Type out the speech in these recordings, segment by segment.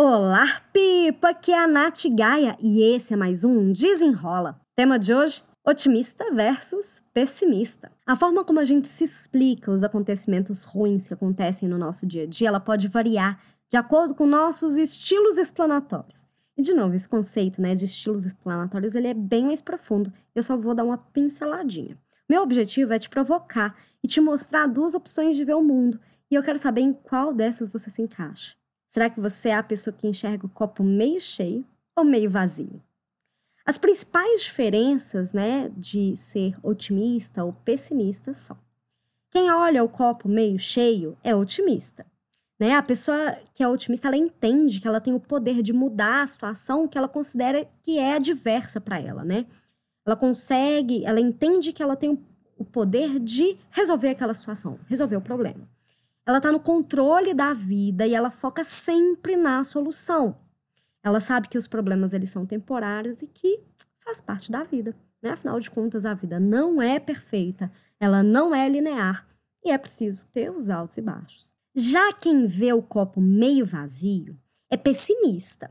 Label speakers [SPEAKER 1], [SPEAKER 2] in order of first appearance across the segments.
[SPEAKER 1] Olá, Pipa! Aqui é a Nath Gaia e esse é mais um Desenrola. Tema de hoje: otimista versus pessimista. A forma como a gente se explica os acontecimentos ruins que acontecem no nosso dia a dia, ela pode variar de acordo com nossos estilos explanatórios. E de novo, esse conceito, né, de estilos explanatórios, ele é bem mais profundo. Eu só vou dar uma pinceladinha. Meu objetivo é te provocar e te mostrar duas opções de ver o mundo, e eu quero saber em qual dessas você se encaixa. Será que você é a pessoa que enxerga o copo meio cheio ou meio vazio? As principais diferenças, né, de ser otimista ou pessimista são: quem olha o copo meio cheio é otimista, né? A pessoa que é otimista, ela entende que ela tem o poder de mudar a situação que ela considera que é adversa para ela, né? Ela consegue, ela entende que ela tem o poder de resolver aquela situação, resolver o problema. Ela está no controle da vida e ela foca sempre na solução. Ela sabe que os problemas eles são temporários e que faz parte da vida. Né? Afinal de contas, a vida não é perfeita, ela não é linear e é preciso ter os altos e baixos. Já quem vê o copo meio vazio é pessimista.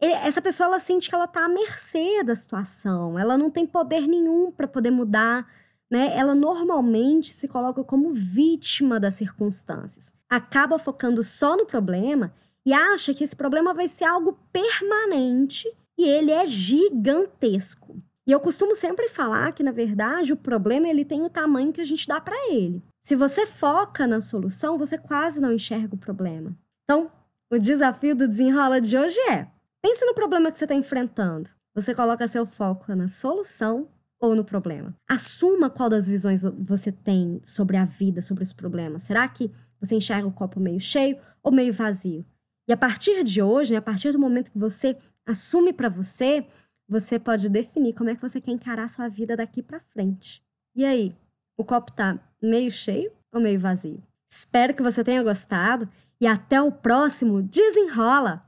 [SPEAKER 1] Essa pessoa ela sente que ela está à mercê da situação, ela não tem poder nenhum para poder mudar né, ela normalmente se coloca como vítima das circunstâncias. Acaba focando só no problema e acha que esse problema vai ser algo permanente e ele é gigantesco. E eu costumo sempre falar que, na verdade, o problema ele tem o tamanho que a gente dá para ele. Se você foca na solução, você quase não enxerga o problema. Então, o desafio do desenrola de hoje é: pense no problema que você está enfrentando. Você coloca seu foco na solução ou no problema. Assuma qual das visões você tem sobre a vida, sobre os problemas. Será que você enxerga o copo meio cheio ou meio vazio? E a partir de hoje, né, a partir do momento que você assume para você, você pode definir como é que você quer encarar a sua vida daqui para frente. E aí, o copo tá meio cheio ou meio vazio? Espero que você tenha gostado e até o próximo Desenrola!